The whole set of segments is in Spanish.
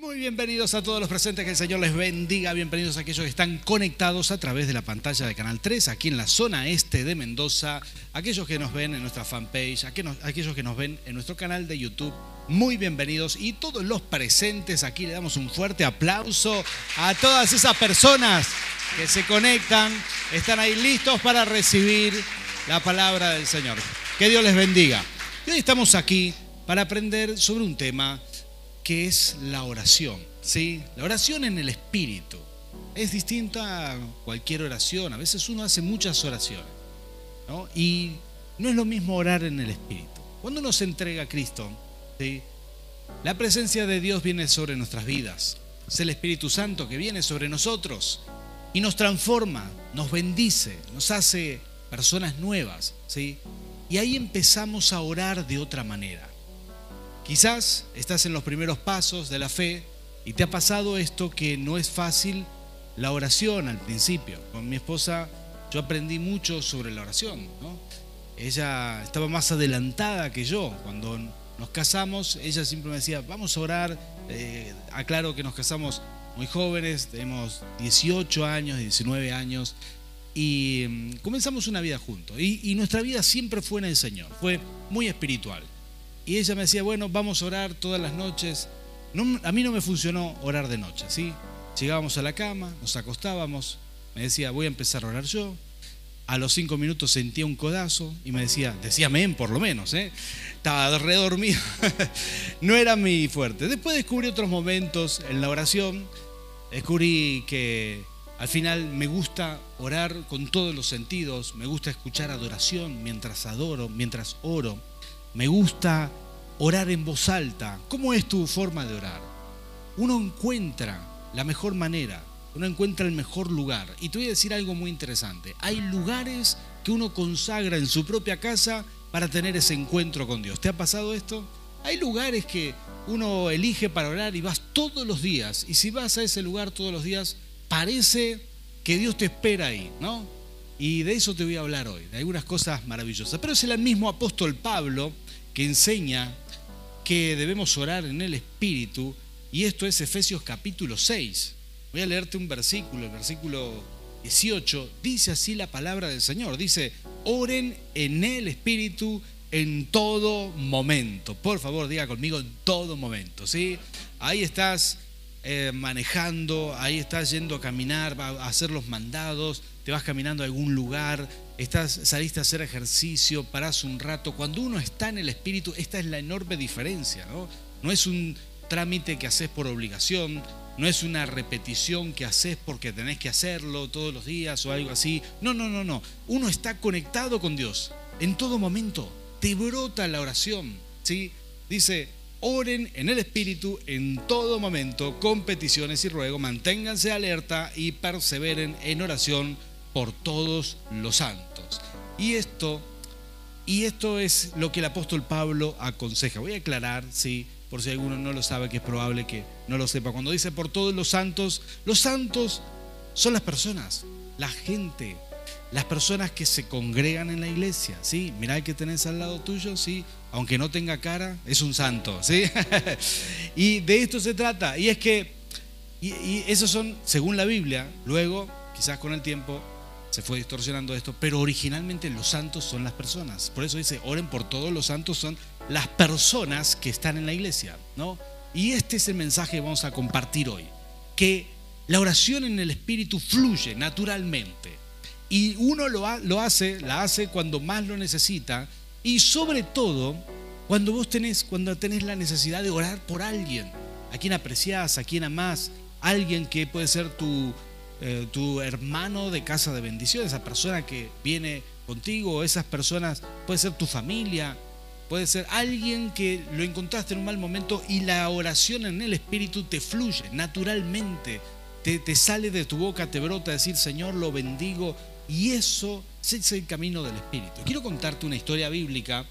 Muy bienvenidos a todos los presentes, que el Señor les bendiga. Bienvenidos a aquellos que están conectados a través de la pantalla de Canal 3, aquí en la zona este de Mendoza, aquellos que nos ven en nuestra fanpage, aquellos que nos ven en nuestro canal de YouTube. Muy bienvenidos y todos los presentes, aquí le damos un fuerte aplauso a todas esas personas que se conectan, están ahí listos para recibir la palabra del Señor. Que Dios les bendiga. Y hoy estamos aquí para aprender sobre un tema que es la oración. ¿sí? La oración en el espíritu es distinta a cualquier oración. A veces uno hace muchas oraciones. Y no es lo mismo orar en el espíritu. Cuando uno se entrega a Cristo, ¿sí? la presencia de Dios viene sobre nuestras vidas. Es el Espíritu Santo que viene sobre nosotros y nos transforma, nos bendice, nos hace personas nuevas. ¿sí? Y ahí empezamos a orar de otra manera. Quizás estás en los primeros pasos de la fe y te ha pasado esto que no es fácil la oración al principio. Con mi esposa yo aprendí mucho sobre la oración. Ella estaba más adelantada que yo. Cuando nos casamos, ella siempre me decía, vamos a orar. Eh, aclaro que nos casamos muy jóvenes, tenemos 18 años, 19 años, y mm, comenzamos una vida juntos. y nuestra vida siempre fue en el Señor, fue muy espiritual. Y ella me decía, bueno, vamos a orar todas las noches. a mí no me funcionó orar de noche, ¿sí? Llegábamos a la cama, nos acostábamos, me decía, voy a empezar a orar yo. A los cinco minutos sentía un codazo y me decía, decía amén por lo menos, ¿eh? Estaba redormido. no era mi fuerte. Después descubrí otros momentos en la oración. Descubrí que al final me gusta orar con todos los sentidos, me gusta escuchar adoración mientras adoro, mientras oro me gusta orar en voz alta. ¿Cómo es tu forma de orar? Uno encuentra la mejor manera, uno encuentra el mejor lugar. Y te voy a decir algo muy interesante. Hay lugares que uno consagra en su propia casa para tener ese encuentro con Dios. ¿Te ha pasado esto? Hay lugares que uno elige para orar y vas todos los días. Y si vas a ese lugar todos los días, parece que Dios te espera ahí, ¿no? Y de eso te voy a hablar hoy, de algunas cosas maravillosas. Pero es el mismo apóstol Pablo que enseña que debemos orar en el Espíritu, y esto es Efesios capítulo 6. Voy a leerte un versículo, el versículo 18, dice así la palabra del Señor, dice, oren en el Espíritu en todo momento. Por favor, diga conmigo en todo momento, ¿sí? Ahí estás eh, manejando, ahí estás yendo a caminar, a hacer los mandados, te vas caminando a algún lugar, estás, saliste a hacer ejercicio, parás un rato. Cuando uno está en el espíritu, esta es la enorme diferencia, ¿no? No es un trámite que haces por obligación, no es una repetición que haces porque tenés que hacerlo todos los días o algo así. No, no, no, no. Uno está conectado con Dios en todo momento. Te brota la oración, ¿sí? Dice, Oren en el Espíritu en todo momento, con peticiones y ruego, manténganse alerta y perseveren en oración por todos los santos. Y esto, y esto es lo que el apóstol Pablo aconseja. Voy a aclarar, sí, por si alguno no lo sabe, que es probable que no lo sepa. Cuando dice por todos los santos, los santos son las personas, la gente, las personas que se congregan en la iglesia, ¿sí? Mirá el que tenés al lado tuyo, ¿sí? Aunque no tenga cara, es un santo, ¿sí? y de esto se trata. Y es que, y, esos son, según la Biblia, luego, quizás con el tiempo, se fue distorsionando esto, pero originalmente los santos son las personas. Por eso dice, oren por todos los santos, son las personas que están en la iglesia, ¿no? Y este es el mensaje que vamos a compartir hoy, que la oración en el Espíritu fluye naturalmente y uno lo, lo hace, la hace cuando más lo necesita y sobre todo cuando vos tenés, cuando tenés la necesidad de orar por alguien, a quien apreciás, a quien amás, alguien que puede ser tu, eh, tu hermano de casa de bendición, esa persona que viene contigo, esas personas, puede ser tu familia, puede ser alguien que lo encontraste en un mal momento y la oración en el Espíritu te fluye naturalmente, te, te sale de tu boca, te brota decir, Señor, lo bendigo, y eso es el camino del Espíritu. Quiero contarte una historia bíblica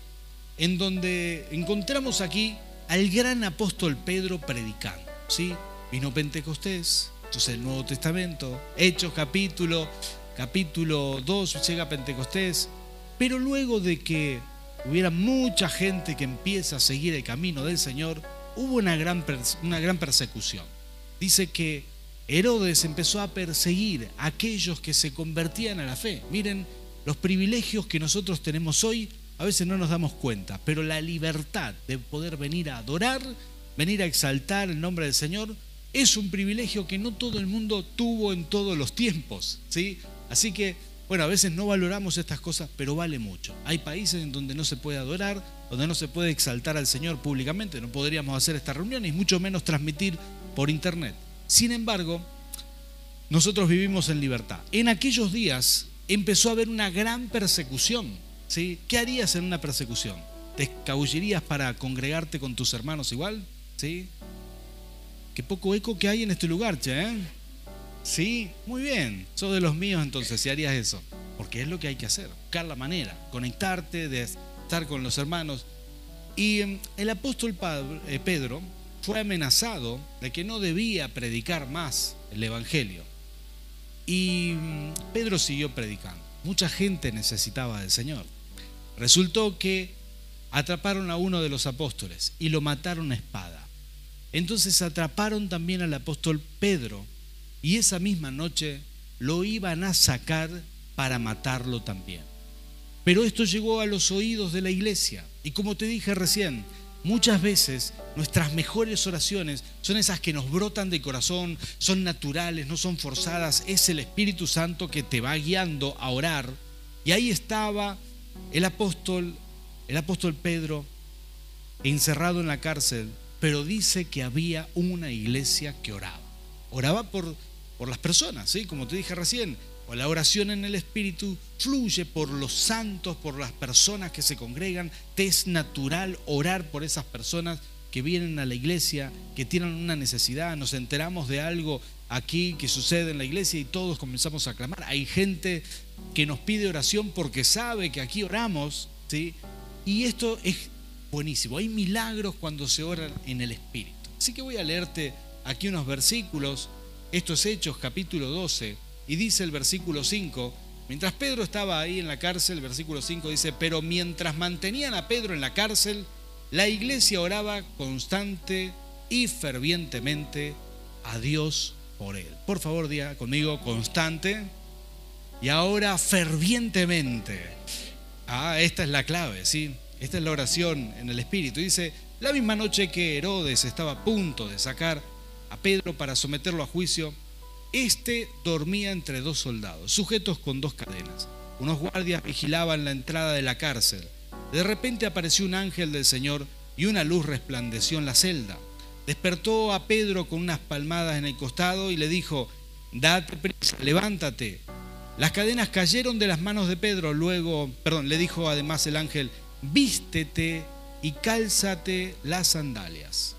en donde encontramos aquí al gran apóstol Pedro predicando. ¿sí? Vino Pentecostés, entonces el Nuevo Testamento, Hechos capítulo, capítulo 2 llega Pentecostés, pero luego de que hubiera mucha gente que empieza a seguir el camino del Señor, hubo una gran, una gran persecución. Dice que Herodes empezó a perseguir a aquellos que se convertían a la fe. Miren, los privilegios que nosotros tenemos hoy a veces no nos damos cuenta, pero la libertad de poder venir a adorar, venir a exaltar el nombre del Señor, es un privilegio que no todo el mundo tuvo en todos los tiempos, ¿sí? Así que, bueno, a veces no valoramos estas cosas, pero vale mucho. Hay países en donde no se puede adorar, donde no se puede exaltar al Señor públicamente, no podríamos hacer estas reuniones, mucho menos transmitir por internet. Sin embargo, nosotros vivimos en libertad. En aquellos días empezó a haber una gran persecución. ¿sí? ¿Qué harías en una persecución? ¿Te escabullirías para congregarte con tus hermanos igual? ¿Sí? Qué poco eco que hay en este lugar, che, ¿eh? Sí, muy bien. Sos de los míos entonces, si harías eso. Porque es lo que hay que hacer, buscar la manera, conectarte, de estar con los hermanos. Y em, el apóstol eh, Pedro fue amenazado de que no debía predicar más el Evangelio. Y mm, Pedro siguió predicando. Mucha gente necesitaba del Señor. Resultó que atraparon a uno de los apóstoles y lo mataron a espada. Entonces atraparon también al apóstol Pedro y esa misma noche lo iban a sacar para matarlo también. Pero esto llegó a los oídos de la iglesia y como te dije recién, muchas veces nuestras mejores oraciones son esas que nos brotan de corazón, son naturales, no son forzadas, es el Espíritu Santo que te va guiando a orar. Y ahí estaba el apóstol, el apóstol Pedro encerrado en la cárcel pero dice que había una iglesia que oraba. Oraba por, por las personas, ¿sí? como te dije recién, o la oración en el Espíritu fluye por los santos, por las personas que se congregan. Te es natural orar por esas personas que vienen a la iglesia, que tienen una necesidad. Nos enteramos de algo aquí que sucede en la iglesia y todos comenzamos a clamar. Hay gente que nos pide oración porque sabe que aquí oramos, ¿sí? Y esto es buenísimo. Hay milagros cuando se oran en el Espíritu. Así que voy a leerte aquí unos versículos. Estos Hechos, capítulo 12, y dice el versículo 5, mientras Pedro estaba ahí en la cárcel, el versículo 5 dice, pero mientras mantenían a Pedro en la cárcel, la iglesia oraba constante y fervientemente a Dios por él. Por favor, diga conmigo, constante y ahora fervientemente. Ah, esta es la clave, ¿sí? Esta es la oración en el Espíritu. Dice, la misma noche que Herodes estaba a punto de sacar a Pedro para someterlo a juicio, este dormía entre dos soldados, sujetos con dos cadenas. Unos guardias vigilaban la entrada de la cárcel. De repente apareció un ángel del Señor y una luz resplandeció en la celda. Despertó a Pedro con unas palmadas en el costado y le dijo, date prisa, levántate. Las cadenas cayeron de las manos de Pedro. Luego, perdón, le dijo además el ángel, vístete y cálzate las sandalias.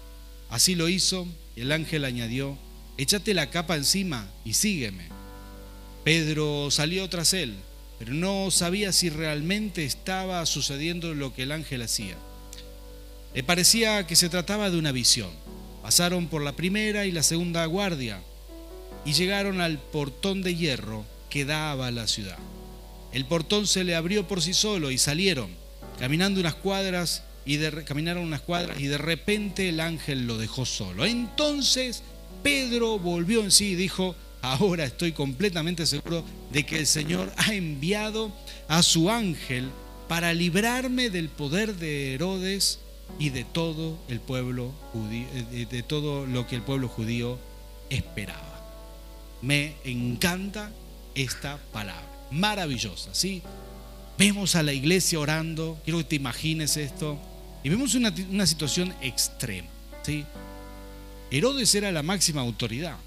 Así lo hizo el ángel añadió, échate la capa encima y sígueme. Pedro salió tras él, pero no sabía si realmente estaba sucediendo lo que el ángel hacía. Le parecía que se trataba de una visión. Pasaron por la primera y la segunda guardia y llegaron al portón de hierro que daba a la ciudad. El portón se le abrió por sí solo y salieron caminando unas cuadras y de, caminaron unas cuadras y de repente el ángel lo dejó solo. Entonces Pedro volvió en sí y dijo, ahora estoy completamente seguro de que el Señor ha enviado a su ángel para librarme del poder de Herodes y de todo el pueblo judío, eh, de todo lo que el pueblo judío esperaba. Me encanta esta palabra, maravillosa, ¿sí? Vemos a la iglesia orando, quiero que te imagines esto, y vemos una, situación extrema. ¿sí? Herodes era la máxima autoridad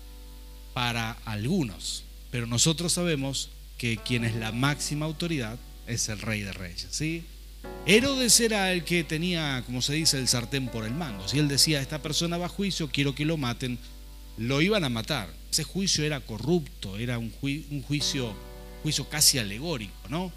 para algunos, pero nosotros sabemos que quien es la máxima autoridad es el rey de reyes. ¿sí? Herodes era el que tenía, como se dice, el sartén por el mango. Si él decía, esta persona va a juicio, quiero que lo maten, lo iban a matar. Ese juicio era corrupto, era un, un juicio, juicio casi alegórico, ¿no?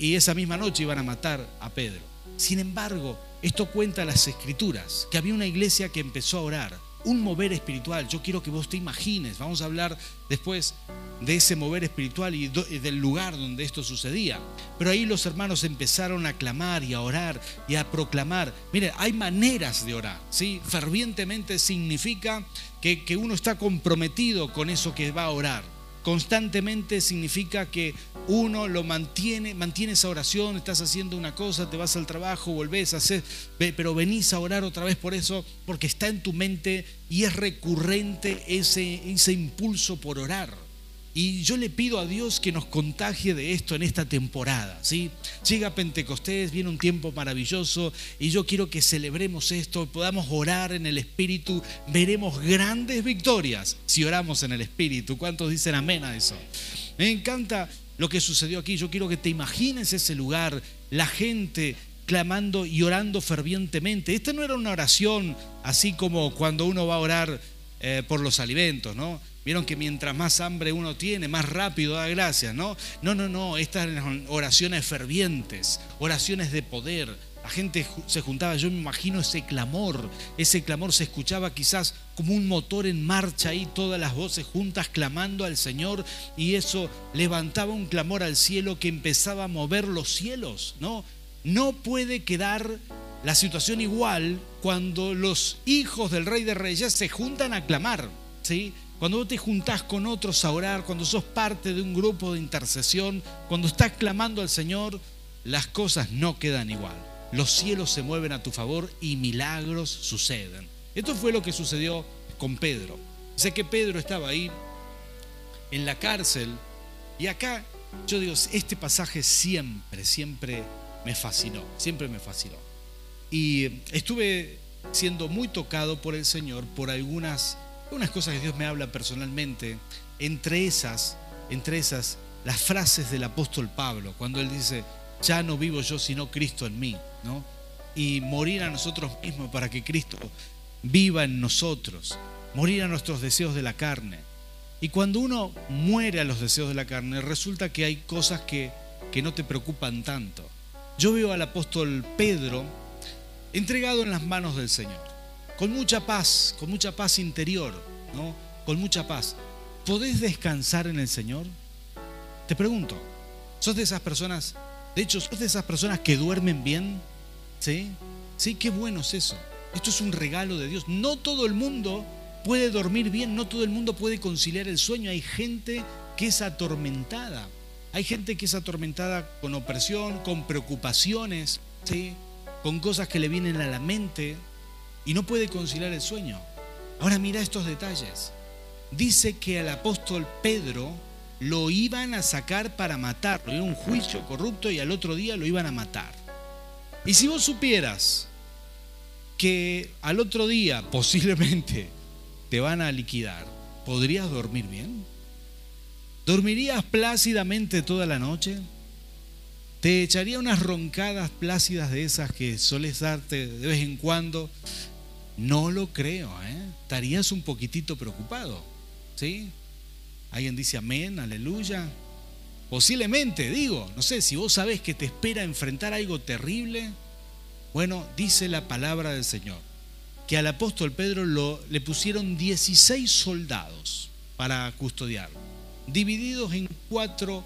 Y esa misma noche iban a matar a Pedro. Sin embargo, esto cuenta las escrituras, que había una iglesia que empezó a orar, un mover espiritual. Yo quiero que vos te imagines, vamos a hablar después de ese mover espiritual y del lugar donde esto sucedía. Pero ahí los hermanos empezaron a clamar y a orar y a proclamar. Mire, hay maneras de orar, ¿sí? Fervientemente significa que, que uno está comprometido con eso que va a orar constantemente significa que uno lo mantiene, mantiene esa oración, estás haciendo una cosa, te vas al trabajo, volvés a hacer, pero venís a orar otra vez por eso, porque está en tu mente y es recurrente ese, ese impulso por orar. Y yo le pido a Dios que nos contagie de esto en esta temporada. ¿sí? Llega Pentecostés, viene un tiempo maravilloso y yo quiero que celebremos esto, podamos orar en el Espíritu, veremos grandes victorias si oramos en el Espíritu. ¿Cuántos dicen amén a eso? Me encanta lo que sucedió aquí. Yo quiero que te imagines ese lugar, la gente clamando y orando fervientemente. Esta no era una oración así como cuando uno va a orar eh, por los alimentos, ¿no? Vieron que mientras más hambre uno tiene, más rápido da gracias, ¿no? No, no, no, estas eran oraciones fervientes, oraciones de poder. La gente se juntaba, yo me imagino ese clamor, ese clamor se escuchaba quizás como un motor en marcha ahí, todas las voces juntas clamando al Señor y eso levantaba un clamor al cielo que empezaba a mover los cielos, ¿no? No puede quedar la situación igual cuando los hijos del Rey de Reyes se juntan a clamar, ¿sí? Cuando vos te juntás con otros a orar, cuando sos parte de un grupo de intercesión, cuando estás clamando al Señor, las cosas no quedan igual. Los cielos se mueven a tu favor y milagros suceden. Esto fue lo que sucedió con Pedro. Sé que Pedro estaba ahí en la cárcel y acá yo digo, este pasaje siempre, siempre me fascinó, siempre me fascinó. Y estuve siendo muy tocado por el Señor por algunas unas cosas que Dios me habla personalmente, entre esas, entre esas, las frases del apóstol Pablo, cuando él dice, ya no vivo yo sino Cristo en mí, ¿no? Y morir a nosotros mismos para que Cristo viva en nosotros, morir a nuestros deseos de la carne. Y cuando uno muere a los deseos de la carne, resulta que hay cosas que, que no te preocupan tanto. Yo veo al apóstol Pedro entregado en las manos del Señor con mucha paz, con mucha paz interior, ¿no? Con mucha paz. ¿Podés descansar en el Señor? Te pregunto, ¿sos de esas personas, de hecho, sos de esas personas que duermen bien? ¿Sí? Sí, qué bueno es eso. Esto es un regalo de Dios. No todo el mundo puede dormir bien, no todo el mundo puede conciliar el sueño. Hay gente que es atormentada. Hay gente que es atormentada con opresión, con preocupaciones, ¿sí? con cosas que le vienen a la mente, y no puede conciliar el sueño. Ahora mira estos detalles. Dice que al apóstol Pedro lo iban a sacar para matarlo. Era un juicio corrupto y al otro día lo iban a matar. Y si vos supieras que al otro día posiblemente te van a liquidar, ¿podrías dormir bien? ¿Dormirías plácidamente toda la noche? ¿Te echaría unas roncadas plácidas de esas que soles darte de vez en cuando no lo creo, ¿eh? Estarías un poquitito preocupado, ¿sí? Alguien dice amén, aleluya. Posiblemente, digo, no sé, si vos sabés que te espera enfrentar algo terrible, bueno, dice la palabra del Señor, que al apóstol Pedro lo, le pusieron 16 soldados para custodiarlo, divididos en cuatro,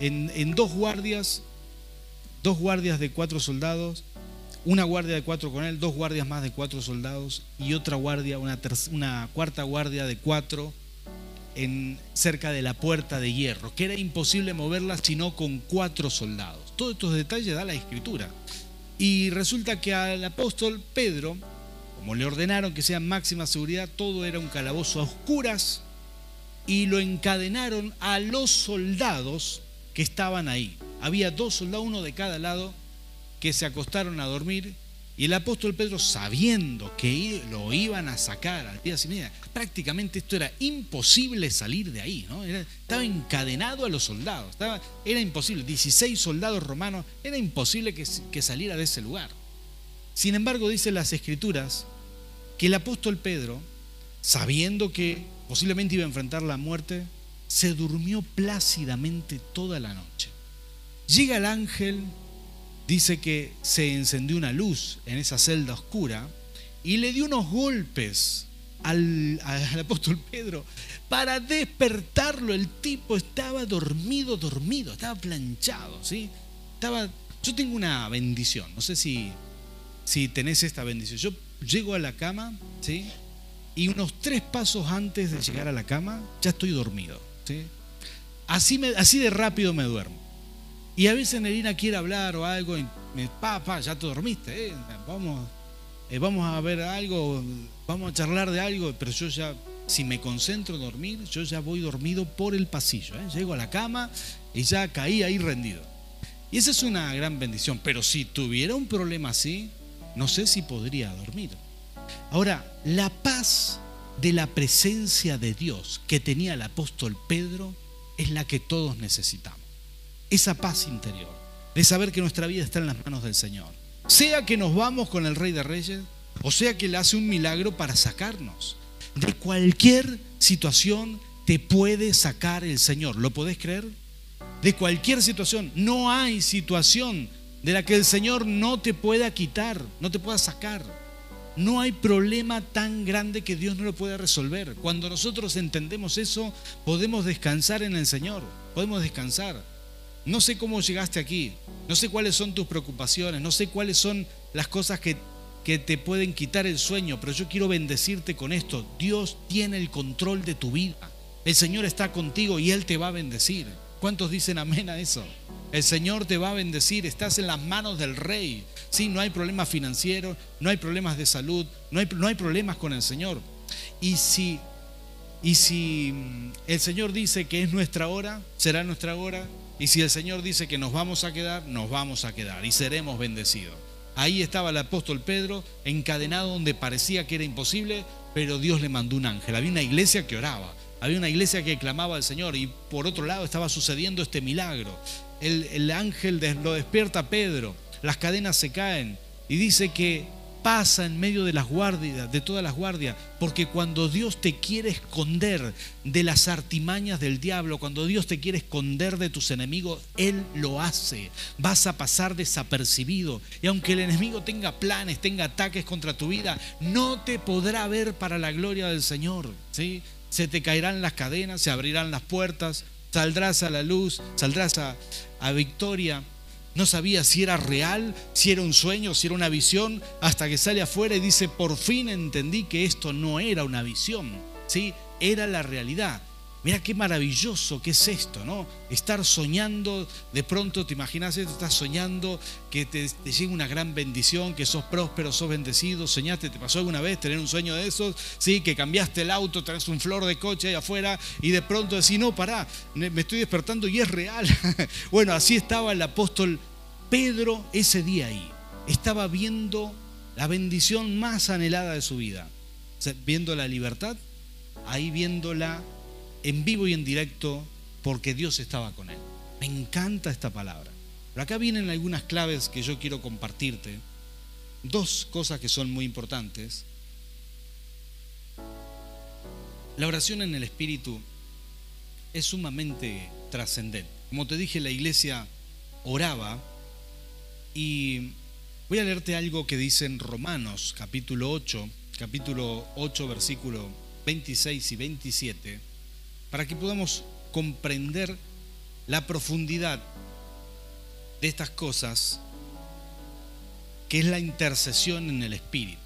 en, en dos guardias, dos guardias de cuatro soldados, una guardia de cuatro con él, dos guardias más de cuatro soldados y otra guardia, una, cuarta guardia de cuatro en, cerca de la puerta de hierro, que era imposible moverla sino con cuatro soldados. Todos estos detalles da la escritura. Y resulta que al apóstol Pedro, como le ordenaron que sea máxima seguridad, todo era un calabozo a oscuras y lo encadenaron a los soldados que estaban ahí. Había dos soldados, uno de cada lado, que se acostaron a dormir y el apóstol Pedro, sabiendo que lo iban a sacar al día siguiente, prácticamente esto era imposible salir de ahí, ¿no? estaba encadenado a los soldados, estaba, era imposible, 16 soldados romanos, era imposible que, que saliera de ese lugar. Sin embargo, dicen las escrituras que el apóstol Pedro, sabiendo que posiblemente iba a enfrentar la muerte, se durmió plácidamente toda la noche. Llega el ángel dice que se encendió una luz en esa celda oscura y le dio unos golpes al, apóstol Pedro para despertarlo. El tipo estaba dormido, dormido, estaba planchado, ¿sí? Estaba, yo tengo una bendición, no sé si, si tenés esta bendición. Yo llego a la cama, ¿sí? Y unos tres pasos antes de llegar a la cama, ya estoy dormido, ¿sí? Así, así de rápido me duermo. Y a veces Nerina quiere hablar o algo y me, pa, ya te dormiste, ¿eh? vamos, eh, vamos a ver algo, vamos a charlar de algo, pero yo ya, si me concentro en dormir, yo ya voy dormido por el pasillo. ¿eh? Llego a la cama y ya caí ahí rendido. Y esa es una gran bendición, pero si tuviera un problema así, no sé si podría dormir. Ahora, la paz de la presencia de Dios que tenía el apóstol Pedro es la que todos necesitamos. Esa paz interior, de saber que nuestra vida está en las manos del Señor. Sea que nos vamos con el Rey de Reyes, o sea que Él hace un milagro para sacarnos. De cualquier situación te puede sacar el Señor. ¿Lo podés creer? De cualquier situación. No hay situación de la que el Señor no te pueda quitar, no te pueda sacar. No hay problema tan grande que Dios no lo pueda resolver. Cuando nosotros entendemos eso, podemos descansar en el Señor. Podemos descansar. No sé cómo llegaste aquí, no sé cuáles son tus preocupaciones, no sé cuáles son las cosas que, que te pueden quitar el sueño, pero yo quiero bendecirte con esto. Dios tiene el control de tu vida. El Señor está contigo y Él te va a bendecir. ¿Cuántos dicen amén a eso? El Señor te va a bendecir, estás en las manos del Rey. Sí, no hay problemas financieros, no hay problemas de salud, no hay, no hay problemas con el Señor. Y si, y si mm, el Señor dice que es nuestra hora, será nuestra hora. Y si el Señor dice que nos vamos a quedar, nos vamos a quedar y seremos bendecidos. Ahí estaba el apóstol Pedro encadenado donde parecía que era imposible, pero Dios le mandó un ángel. Había una iglesia que oraba, había una iglesia que clamaba al Señor y por otro lado estaba sucediendo este milagro. El, el ángel lo despierta a Pedro, las cadenas se caen y dice que pasa en medio de las guardias, de todas las guardias, porque cuando Dios te quiere esconder de las artimañas del diablo, cuando Dios te quiere esconder de tus enemigos, Él lo hace. Vas a pasar desapercibido. Y aunque el enemigo tenga planes, tenga ataques contra tu vida, no te podrá ver para la gloria del Señor. ¿sí? Se te caerán las cadenas, se abrirán las puertas, saldrás a la luz, saldrás a, a victoria. No sabía si era real, si era un sueño, si era una visión, hasta que sale afuera y dice, por fin entendí que esto no era una visión, ¿sí? era la realidad. Mira qué maravilloso que es esto, ¿no? Estar soñando, de pronto te imaginas esto, estás soñando que te, llega una gran bendición, que sos próspero, sos bendecido, soñaste, te pasó alguna vez tener un sueño de esos, sí, que cambiaste el auto, tenés un flor de coche ahí afuera y de pronto decís, no, pará, me estoy despertando y es real. bueno, así estaba el apóstol Pedro ese día ahí. Estaba viendo la bendición más anhelada de su vida, viendo la libertad, ahí viéndola en vivo y en directo porque Dios estaba con él. Me encanta esta palabra. Pero acá vienen algunas claves que yo quiero compartirte. Dos cosas que son muy importantes. La oración en el Espíritu es sumamente trascendente. Como te dije, la iglesia oraba y voy a leerte algo que dice en Romanos capítulo 8, capítulo 8 versículo 26 y 27 para que podamos comprender la profundidad de estas cosas, que es la intercesión en el Espíritu.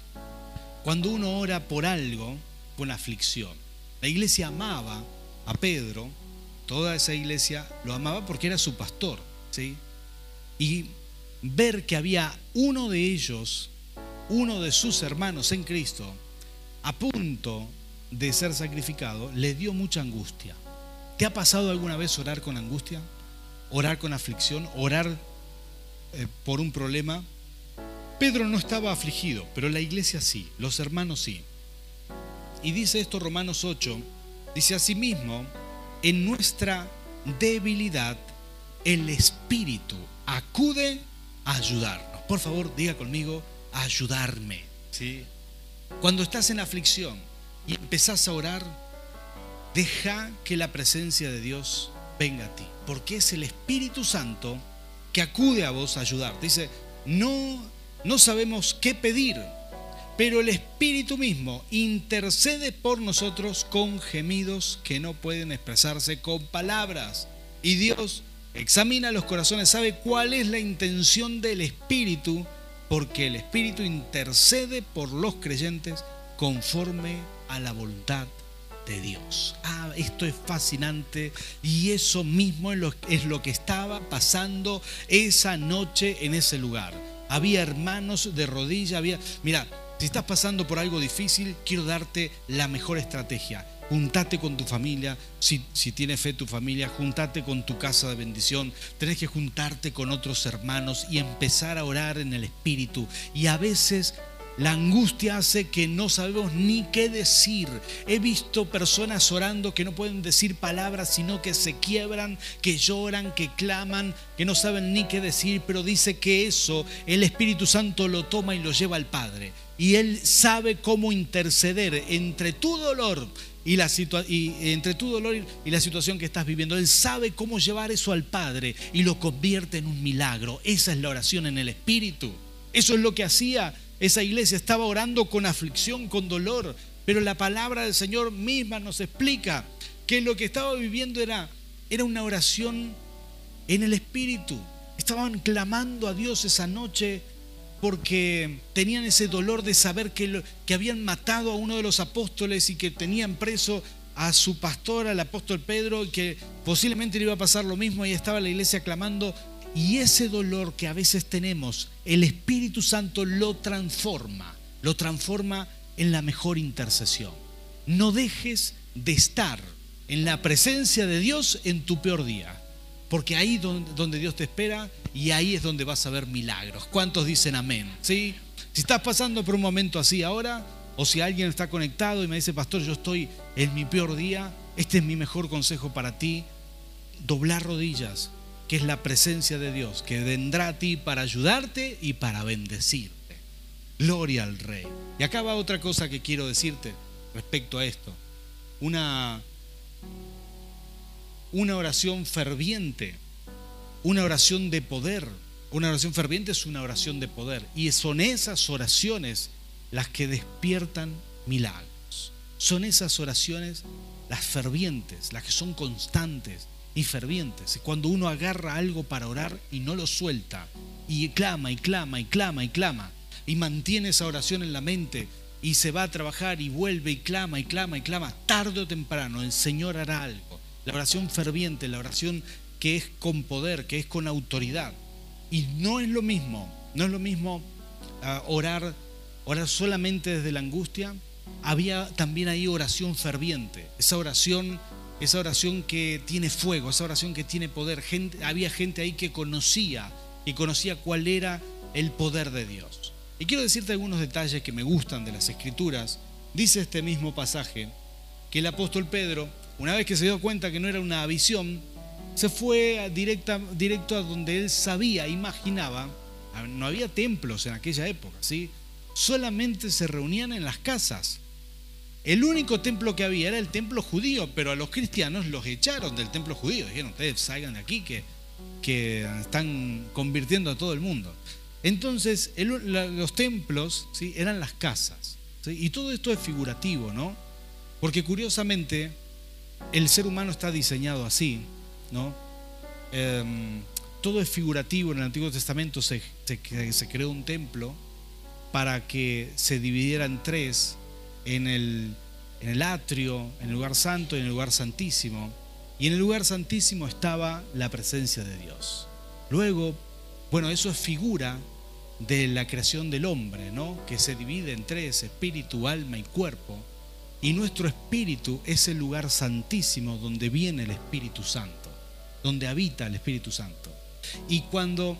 Cuando uno ora por algo, con aflicción. La iglesia amaba a Pedro, toda esa iglesia lo amaba porque era su pastor, ¿sí? Y ver que había uno de ellos, uno de sus hermanos en Cristo, a punto de ser sacrificado le dio mucha angustia. ¿Te ha pasado alguna vez orar con angustia? ¿Orar con aflicción? ¿Orar eh, por un problema? Pedro no estaba afligido, pero la iglesia sí, los hermanos sí. Y dice esto Romanos 8, dice asimismo, en nuestra debilidad el Espíritu acude a ayudarnos. Por favor, diga conmigo, ayudarme. ¿sí? Cuando estás en aflicción, y empezás a orar, deja que la presencia de Dios venga a ti, porque es el Espíritu Santo que acude a vos a ayudarte. Dice, no, no sabemos qué pedir, pero el Espíritu mismo intercede por nosotros con gemidos que no pueden expresarse con palabras. Y Dios examina los corazones, sabe cuál es la intención del Espíritu, porque el Espíritu intercede por los creyentes conforme a la voluntad de Dios. Ah, esto es fascinante y eso mismo es lo, que estaba pasando esa noche en ese lugar. Había hermanos de rodilla, había... Mira, si estás pasando por algo difícil, quiero darte la mejor estrategia. Juntate con tu familia, si, si tienes fe tu familia, juntate con tu casa de bendición. Tenés que juntarte con otros hermanos y empezar a orar en el Espíritu. Y a veces la angustia hace que no sabemos ni qué decir. He visto personas orando que no pueden decir palabras, sino que se quiebran, que lloran, que claman, que no saben ni qué decir, pero dice que eso el Espíritu Santo lo toma y lo lleva al Padre. Y Él sabe cómo interceder entre tu dolor y, la entre tu dolor y la situación que estás viviendo. Él sabe cómo llevar eso al Padre y lo convierte en un milagro. Esa es la oración en el Espíritu. Eso es lo que hacía esa iglesia estaba orando con aflicción, con dolor, pero la palabra del Señor misma nos explica que lo que estaba viviendo era, era una oración en el Espíritu. Estaban clamando a Dios esa noche porque tenían ese dolor de saber que, que habían matado a uno de los apóstoles y que tenían preso a su pastor, al apóstol Pedro, y que posiblemente le iba a pasar lo mismo y estaba la iglesia clamando y ese dolor que a veces tenemos, el Espíritu Santo lo transforma, lo transforma en la mejor intercesión. No dejes de estar en la presencia de Dios en tu peor día, porque ahí donde Dios te espera y ahí es donde vas a ver milagros. ¿Cuántos dicen amén? ¿Sí? Si estás pasando por un momento así ahora, o si alguien está conectado y me dice, pastor, yo estoy en mi peor día, este es mi mejor consejo para ti, doblar rodillas, que es la presencia de Dios, que vendrá a ti para ayudarte y para bendecirte. Gloria al Rey. Y acá va otra cosa que quiero decirte respecto a esto. Una, una oración ferviente, una oración de poder. Una oración ferviente es una oración de poder. Y son esas oraciones las que despiertan milagros. Son esas oraciones las fervientes, las que son constantes, y fervientes. Cuando uno agarra algo para orar y no lo suelta, y clama y clama y clama y clama, y mantiene esa oración en la mente, y se va a trabajar y vuelve y clama y clama y clama, tarde o temprano el Señor hará algo. La oración ferviente, la oración que es con poder, que es con autoridad. Y no es lo mismo, no es lo mismo ah, orar, orar solamente desde la angustia. Había también ahí oración ferviente, esa oración esa oración que tiene fuego, esa oración que tiene poder. había gente ahí que conocía y conocía cuál era el poder de Dios. Y quiero decirte algunos detalles que me gustan de las escrituras. Dice este mismo pasaje que el apóstol Pedro, una vez que se dio cuenta que no era una visión, se fue directa, directo a donde él sabía, imaginaba, no había templos en aquella época, ¿sí? solamente se reunían en las casas. El único templo que había era el templo judío, pero a los cristianos los echaron del templo judío. Dijeron, ustedes salgan de aquí que, que están convirtiendo a todo el mundo. Entonces, los templos ¿sí? eran las casas. Y todo esto es figurativo, ¿no? Porque curiosamente, el ser humano está diseñado así, ¿no? Em, todo es figurativo. En el Antiguo Testamento se, se creó un templo para que se dividiera en tres en el, en el atrio, en el lugar santo y en el lugar santísimo. Y en el lugar santísimo estaba la presencia de Dios. Luego, bueno, eso es figura de la creación del hombre, ¿no? Que se divide en tres, espíritu, alma y cuerpo. Y nuestro espíritu es el lugar santísimo donde viene el Espíritu Santo, donde habita el Espíritu Santo. Y cuando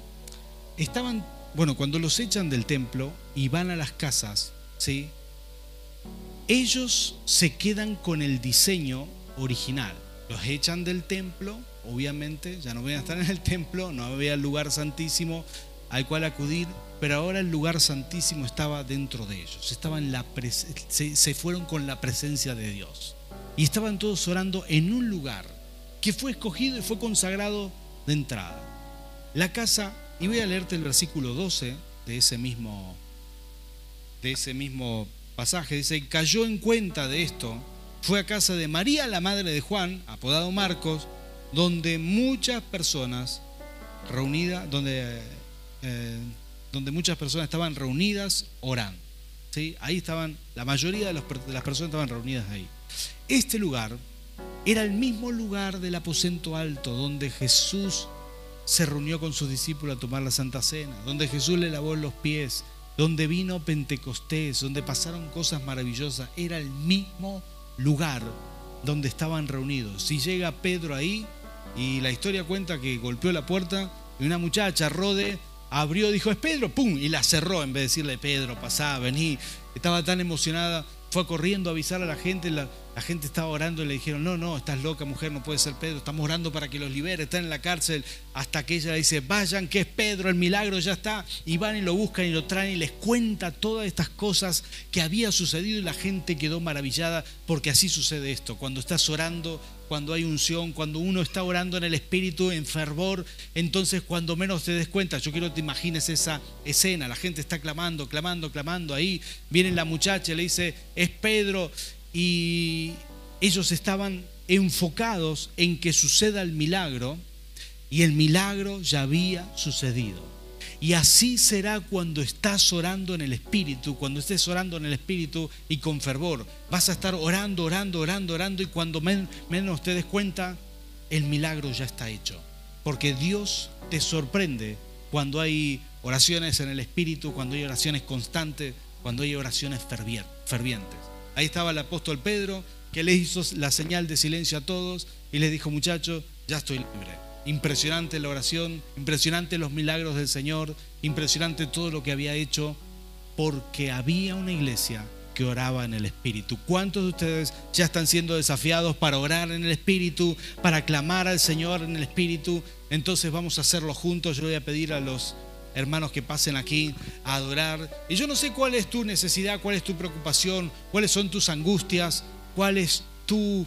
estaban, bueno, cuando los echan del templo y van a las casas, ¿sí? Ellos se quedan con el diseño original. Los echan del templo, obviamente, ya no voy a estar en el templo, no había lugar santísimo al cual acudir, pero ahora el lugar santísimo estaba dentro de ellos. Se, se fueron con la presencia de Dios. Y estaban todos orando en un lugar que fue escogido y fue consagrado de entrada. La casa, y voy a leerte el versículo 12 de ese mismo de ese mismo pasaje, dice, cayó en cuenta de esto, fue a casa de María, la madre de Juan, apodado Marcos, donde muchas personas reunidas, donde, eh, donde muchas personas estaban reunidas orando. ¿sí? Ahí estaban, la mayoría de, de las personas estaban reunidas ahí. Este lugar era el mismo lugar del aposento alto donde Jesús se reunió con sus discípulos a tomar la Santa Cena, donde Jesús le lavó los pies, donde vino Pentecostés, donde pasaron cosas maravillosas. Era el mismo lugar donde estaban reunidos. Si llega Pedro ahí, y la historia cuenta que golpeó la puerta y una muchacha, Rode, abrió, dijo, es Pedro, ¡pum! Y la cerró en vez de decirle, Pedro, pasá, vení. Estaba tan emocionada fue corriendo a avisar a la gente, gente estaba orando y le dijeron, no, no, estás loca mujer, no puede ser Pedro, estamos orando para que los libere, está en la cárcel, hasta que ella dice, vayan, que es Pedro, el milagro ya está, y van y lo buscan y lo traen y les cuenta todas estas cosas que había sucedido y la gente quedó maravillada porque así sucede esto, cuando estás orando cuando hay unción, cuando uno está orando en el Espíritu en fervor, entonces cuando menos te des cuenta, yo quiero que te imagines esa escena, la gente está clamando, clamando, clamando, ahí viene la muchacha, le dice, es Pedro, y ellos estaban enfocados en que suceda el milagro, y el milagro ya había sucedido. Y así será cuando estás orando en el Espíritu, cuando estés orando en el Espíritu y con fervor. Vas a estar orando, orando, orando, orando y cuando menos te des cuenta, el milagro ya está hecho. Porque Dios te sorprende cuando hay oraciones en el Espíritu, cuando hay oraciones constantes, cuando hay oraciones fervientes. Ahí estaba el apóstol Pedro, que le hizo la señal de silencio a todos y les dijo, muchachos, ya estoy libre. Impresionante la oración, impresionante los milagros del Señor, impresionante todo lo que había hecho, porque había una iglesia que oraba en el Espíritu. ¿Cuántos de ustedes ya están siendo desafiados para orar en el Espíritu, para clamar al Señor en el Espíritu? Entonces vamos a hacerlo juntos. Yo voy a pedir a los hermanos que pasen aquí a adorar. Y yo no sé cuál es tu necesidad, cuál es tu preocupación, cuáles son tus angustias, cuál es tu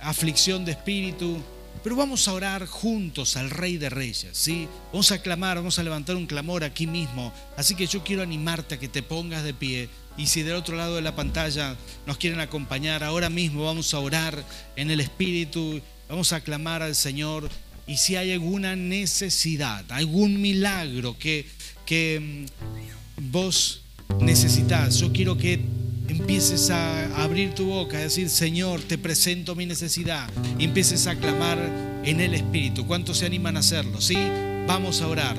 aflicción de espíritu. Pero vamos a orar juntos al Rey de Reyes, ¿sí? Vamos a clamar, vamos a levantar un clamor aquí mismo. Así que yo quiero animarte a que te pongas de pie. Y si del otro lado de la pantalla nos quieren acompañar, ahora mismo vamos a orar en el Espíritu, vamos a clamar al Señor. Y si hay alguna necesidad, algún milagro que, que mm, vos necesitas, yo quiero que empieces a abrir tu boca, a decir, Señor, te presento mi necesidad, y empieces a clamar en el Espíritu. ¿Cuántos se animan a hacerlo? ¿Sí? Vamos a orar.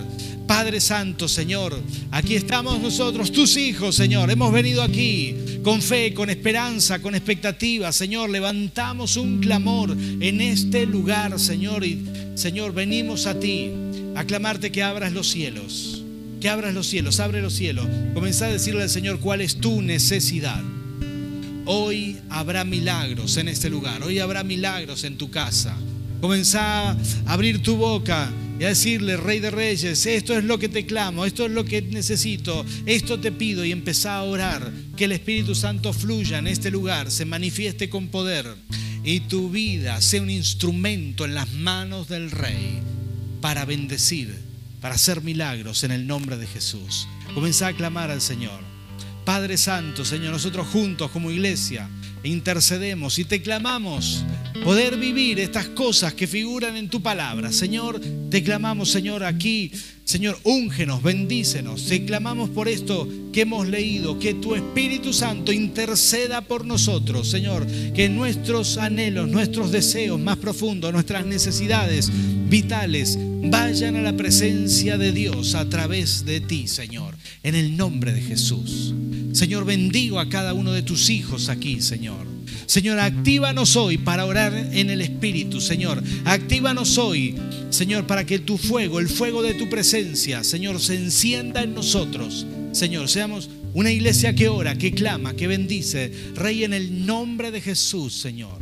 Padre Santo, Señor, aquí estamos nosotros, tus hijos, Señor. Hemos venido aquí con fe, con esperanza, con expectativa, Señor. Levantamos un clamor en este lugar, Señor. Y, Señor, venimos a ti a clamarte que abras los cielos que abras los cielos, abre los cielos. Comenzá a decirle al Señor cuál es tu necesidad. Hoy habrá milagros en este lugar, hoy habrá milagros en tu casa. Comenzá a abrir tu boca y a decirle, Rey de Reyes, esto es lo que te clamo, esto es lo que necesito, esto te pido y empezá a orar, que el Espíritu Santo fluya en este lugar, se manifieste con poder y tu vida sea un instrumento en las manos del Rey para bendecir para hacer milagros en el nombre de Jesús. Comenzá a clamar al Señor. Padre Santo, Señor, nosotros juntos como iglesia intercedemos y te clamamos poder vivir estas cosas que figuran en tu palabra. Señor, te clamamos, Señor, aquí. Señor, úngenos, bendícenos. Te clamamos por esto que hemos leído, que tu Espíritu Santo interceda por nosotros, Señor, que nuestros anhelos, nuestros deseos más profundos, nuestras necesidades vitales vayan a la presencia de Dios a través de ti, Señor, en el nombre de Jesús. Señor, bendigo a cada uno de tus hijos aquí, Señor. Señor, actívanos hoy para orar en el Espíritu, Señor. Actívanos hoy, Señor, para que tu fuego, el fuego de tu presencia, Señor, se encienda en nosotros. Señor, seamos una iglesia que ora, que clama, que bendice. Rey, en el nombre de Jesús, Señor.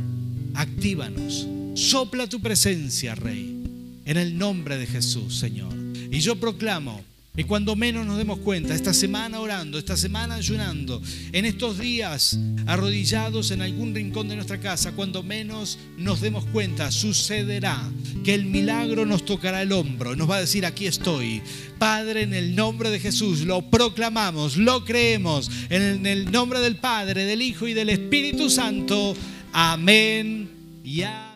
Actívanos. Sopla tu presencia, Rey. En el nombre de Jesús, Señor. Y yo proclamo Y cuando menos nos demos cuenta, esta semana orando, esta semana ayunando, en estos días arrodillados en algún rincón de nuestra casa, cuando menos nos demos cuenta, sucederá que el milagro nos tocará el hombro, nos va a decir, aquí estoy. Padre, en el nombre de Jesús, lo proclamamos, lo creemos, en el nombre del Padre, del Hijo y del Espíritu Santo. Amén. Y amén.